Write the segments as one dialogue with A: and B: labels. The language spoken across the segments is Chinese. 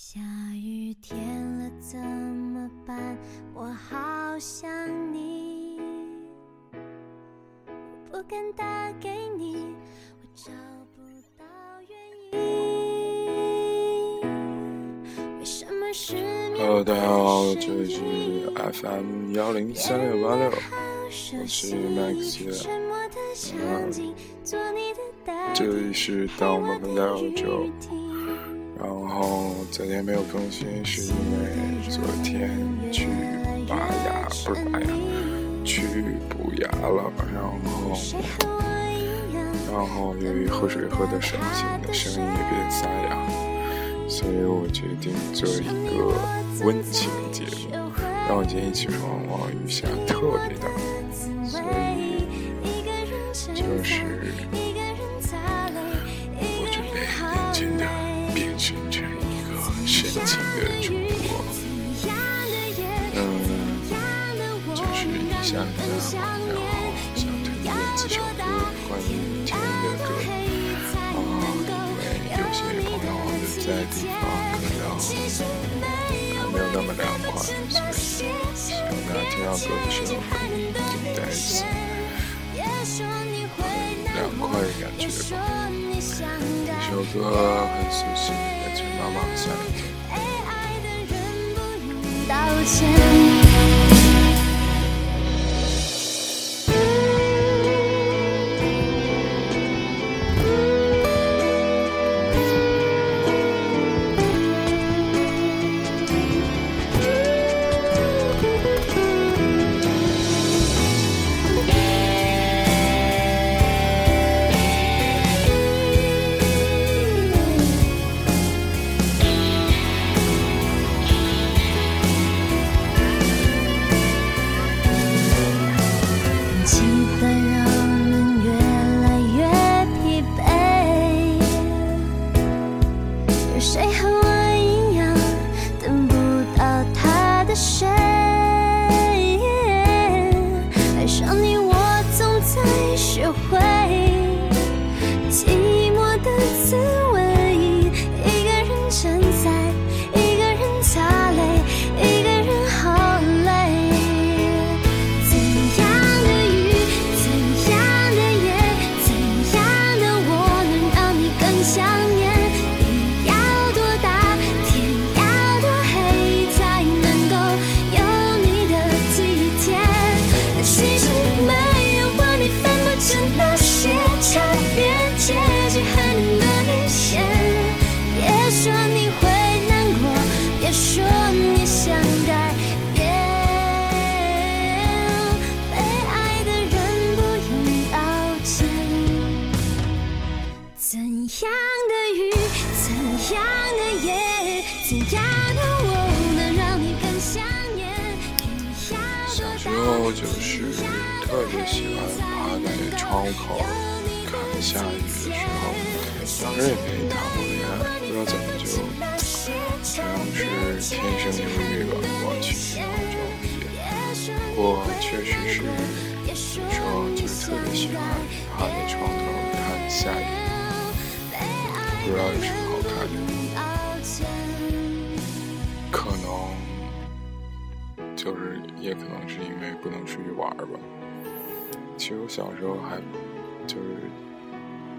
A: 下雨天了怎么办？我好想你，我不敢打给你，我找不到原因。为什么失眠
B: Hello，大家好，
A: 的
B: 这里是 FM 幺零三六八六，
A: 我
B: 是这里是当我们分在欧洲。然后昨天没有更新，是因为昨天去拔牙，不是拔牙，去补牙了。然后，然后由于喝水喝的深情的声音也变沙哑，所以我决定做一个温情节目。然后我今天一起床，哇，雨下特别大，然后想推荐几首歌，关于听的歌。啊，因为有些朋友就在地方可能还没有那么凉快，所以希望大家听到。歌的时候可以听带起很凉快的感觉吧。这首歌很熟悉，来自妈妈下一天。
A: 道歉。
B: 是就是特别喜欢趴在窗户口看下雨的时候，当时也没谈过恋爱，不知道怎么就好像是天生优越吧，我去高中也，不过确实是怎么说，就是特别喜欢趴在窗头看下雨，不知道有什么好看的。可能就是也可能是因为不能出去玩吧。其实我小时候还就是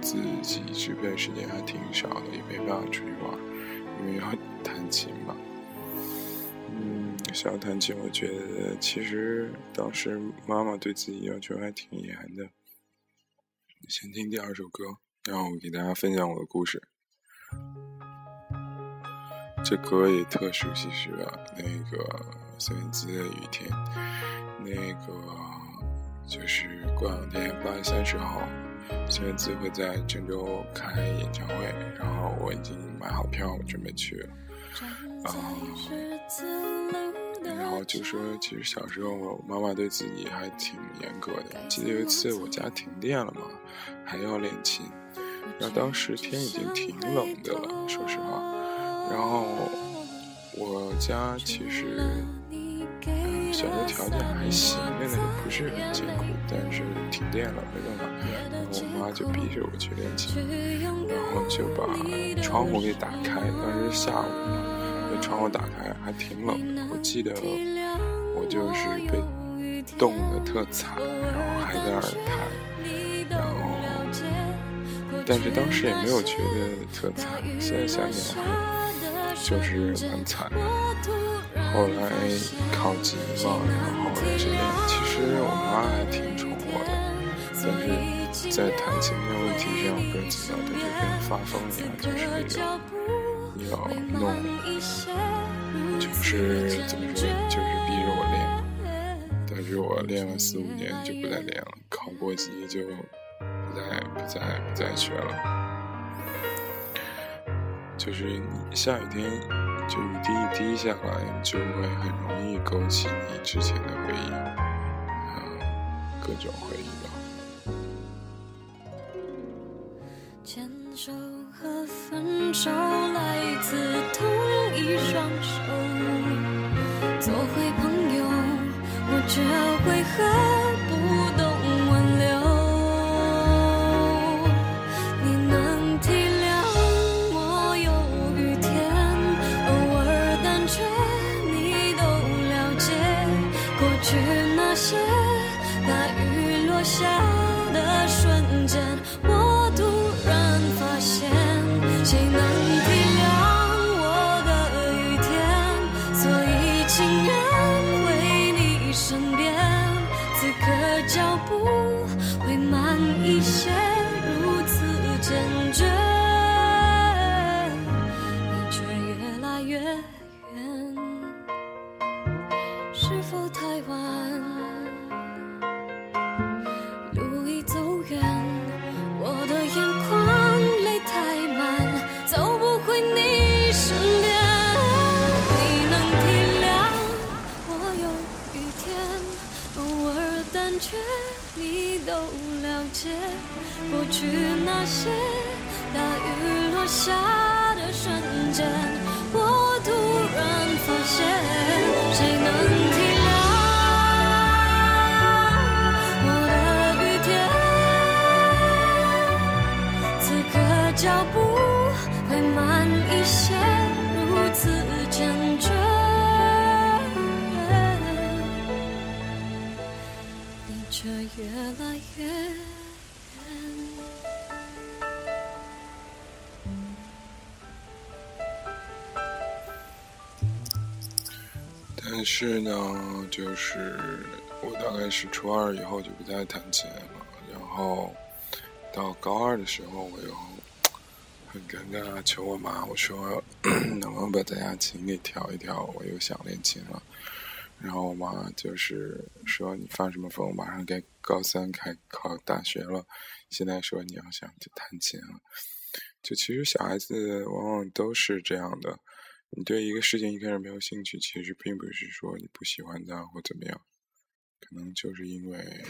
B: 自己支配时间还挺少的，也没办法出去玩，因为要弹琴嘛。嗯，想要弹琴，我觉得其实当时妈妈对自己要求还挺严的。先听第二首歌，让我给大家分享我的故事。这歌也特熟悉是吧？那个孙燕姿的《雨天》，那个就是过两天八月三十号，孙燕姿会在郑州开演唱会，然后我已经买好票，我准备去了。然后、然后就说，其实小时候我妈妈对自己还挺严格的。记得有一次我家停电了嘛，还要练琴，然后当时天已经挺冷的了，说实话。然后我家其实，小时候条件还行的那种，不是很艰苦，但是停电了没办法，然后我妈就逼着我去练琴，然后就把窗户给打开，当时下午嘛，那窗户打开还挺冷的。我记得我就是被冻得特惨，然后还在那儿弹，然后但是当时也没有觉得特惨，现在想起来就是蛮惨的。后来考级嘛，然后这边其实我妈还挺宠我的，但是在弹琴这个问题上，哥几个他就跟发疯一样，就是要要弄，就是怎么说，就是逼着我练。但是我练了四五年就不再练了，考过级就不再不再不再学了。就是下雨天，就雨滴一滴下来，就会很容易勾起你之前的回忆，啊，各种回忆吧。
A: 牵手和分手来自同一双手，做回朋友，我却为何大雨落下是
B: 呢，就是我大概是初二以后就不再弹琴了，然后到高二的时候，我又很尴尬，求我妈，我说能不能把在家琴给调一调，我又想练琴了。然后我妈就是说你发什么疯，马上该高三开考大学了，现在说你要想去弹琴了，就其实小孩子往往都是这样的。你对一个事情一开始没有兴趣，其实并不是说你不喜欢它或怎么样，可能就是因为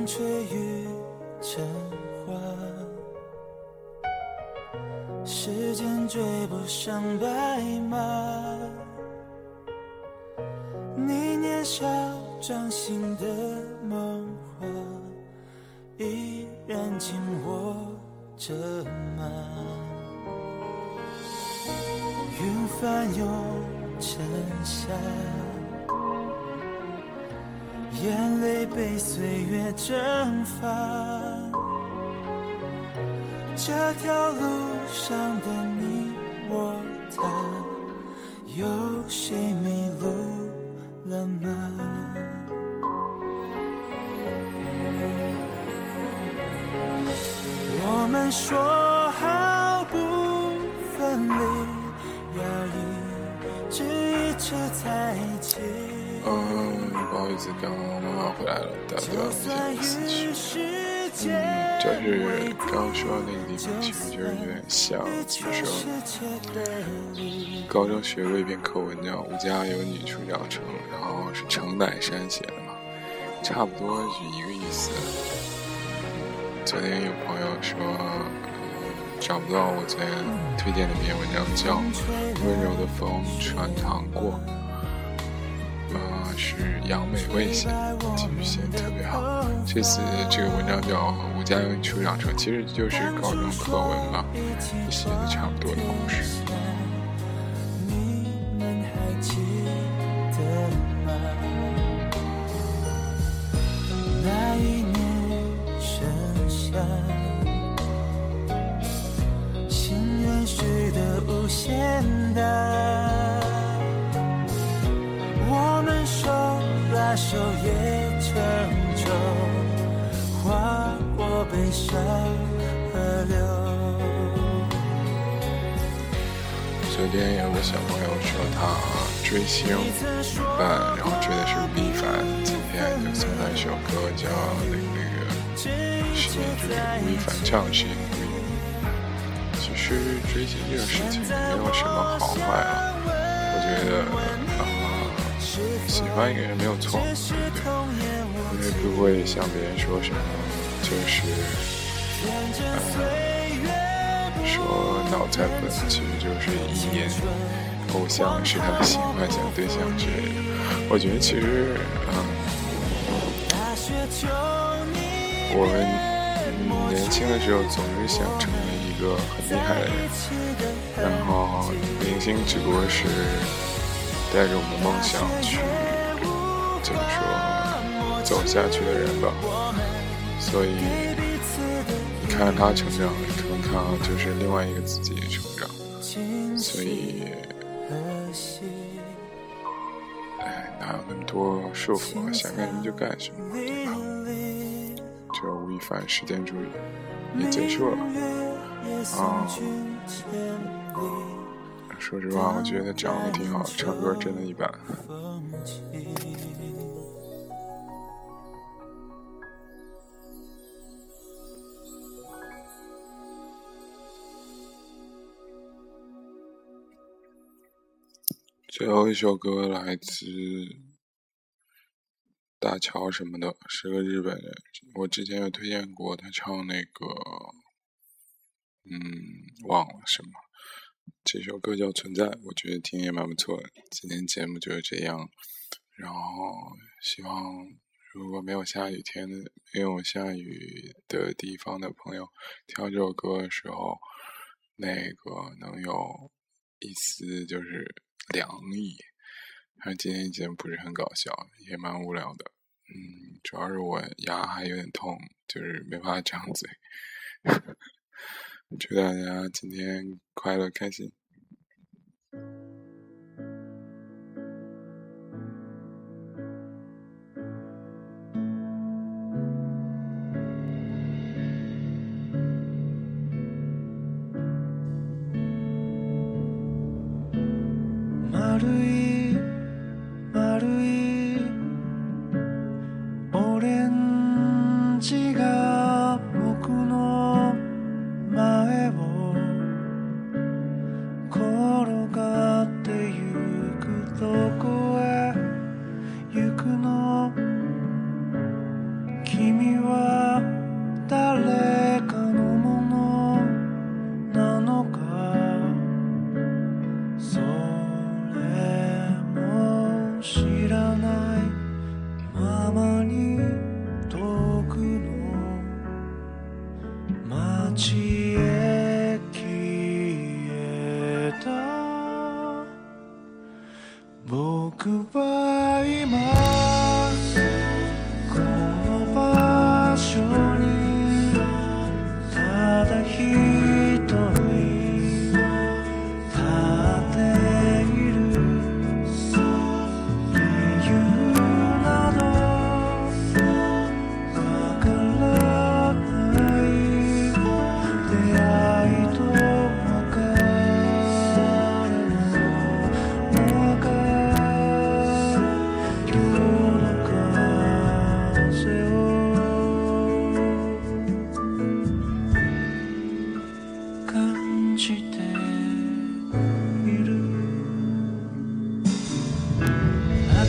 C: 风吹雨成花，时间追不上白马。你年少掌心的梦话，依然紧握着吗？云翻涌成夏。眼泪被岁月蒸发，这条路上的你我他，有谁迷路了吗？我们说好不分离，要一直一直在一起。
B: 嗯，不好意思，刚刚妈妈回来了，打断一下思绪。就是刚刚说的那个地方，其实就是有点像就是说？高中学过一篇课文叫《吾家有女初长成》，然后是程乃山写的嘛，差不多是一个意思。昨天有朋友说找不到我昨天推荐的篇文章，叫《温柔的风穿堂过》。呃是杨美味写的，其实写的特别好。这次这个文章叫《吴家有女初长成》，其实就是高中课文吧，写的差不多的故事。
D: 那一年盛夏，心愿许的无限大。把手也成舟，划过悲伤河流。
B: 昨天有个小朋友说他追星一半，然后追的是吴亦凡。今天就送他一首歌，叫那个那个，是就是吴亦凡唱的《是因为》。其实追星这个事情没有什么好坏了，我觉得。喜欢一个人没有错，对不对？我也不会向别人说什么，就是，呃，说脑残粉其实就是一眼偶像是他的新幻想对象之类的。我觉得其实，嗯，我们年轻的时候总是想成为一个很厉害的人，然后明星只不过是。带着我们梦想去怎么说走下去的人吧，所以你看他成长，可能看就是另外一个自己成长，所以，哎，哪有那么多束缚啊？想干什么就干什么，对吧？这吴亦凡时间主义也结束了，啊。说实话，我觉得长得挺好，唱歌真的一般。最后一首歌来自大乔什么的，是个日本人。我之前有推荐过他唱那个，嗯，忘了什么。这首歌叫《存在》，我觉得听也蛮不错的。今天节目就是这样，然后希望如果没有下雨天、没有下雨的地方的朋友，听这首歌的时候，那个能有一丝就是凉意。反正今天节目不是很搞笑，也蛮无聊的。嗯，主要是我牙还有点痛，就是没办法张嘴。祝大家今天快乐开心。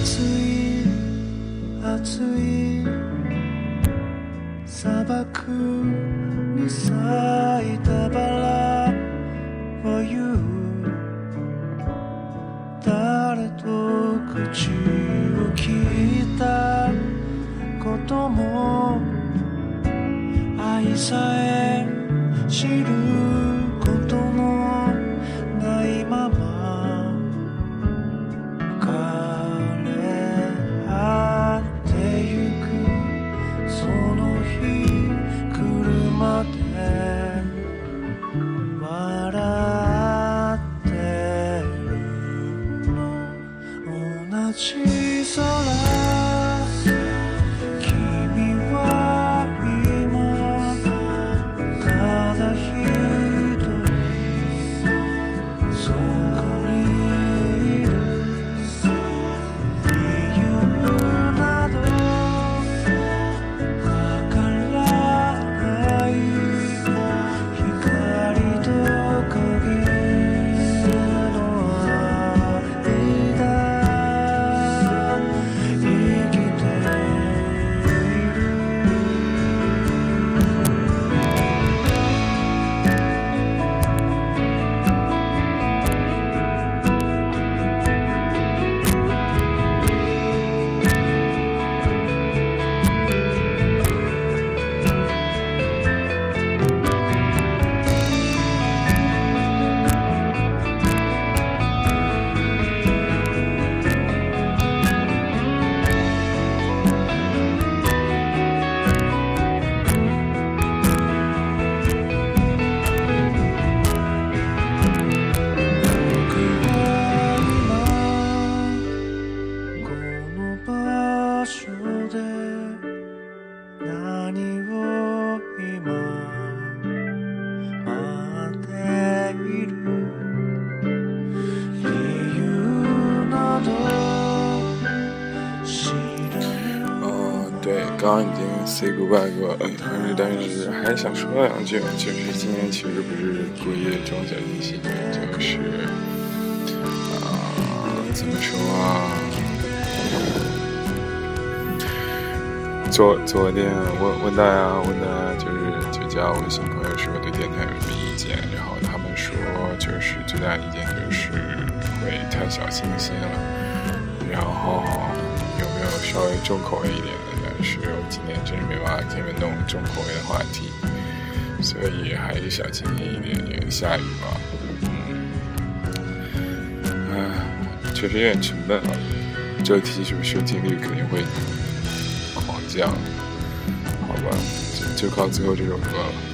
D: 暑い暑い砂漠に咲いたバラを言う誰と口を聞いたことも愛さえ知る
B: say goodbye 过，但是但是还是想说两句，就是今年其实不是故意装小清新，就是啊、怎么说啊？昨昨天问问大家，问大家就是就加我微信朋友说对电台有什么意见，然后他们说就是最大的意见就是会太小清新了，然后有没有稍微重口味一点？是我今天真是没办法给你们弄重口味的话题，所以还是小清新一点，因为下雨吧。嗯，唉，确实有点沉闷啊。这题是不是收听率肯定会狂降？好吧，就就靠最后这首歌了。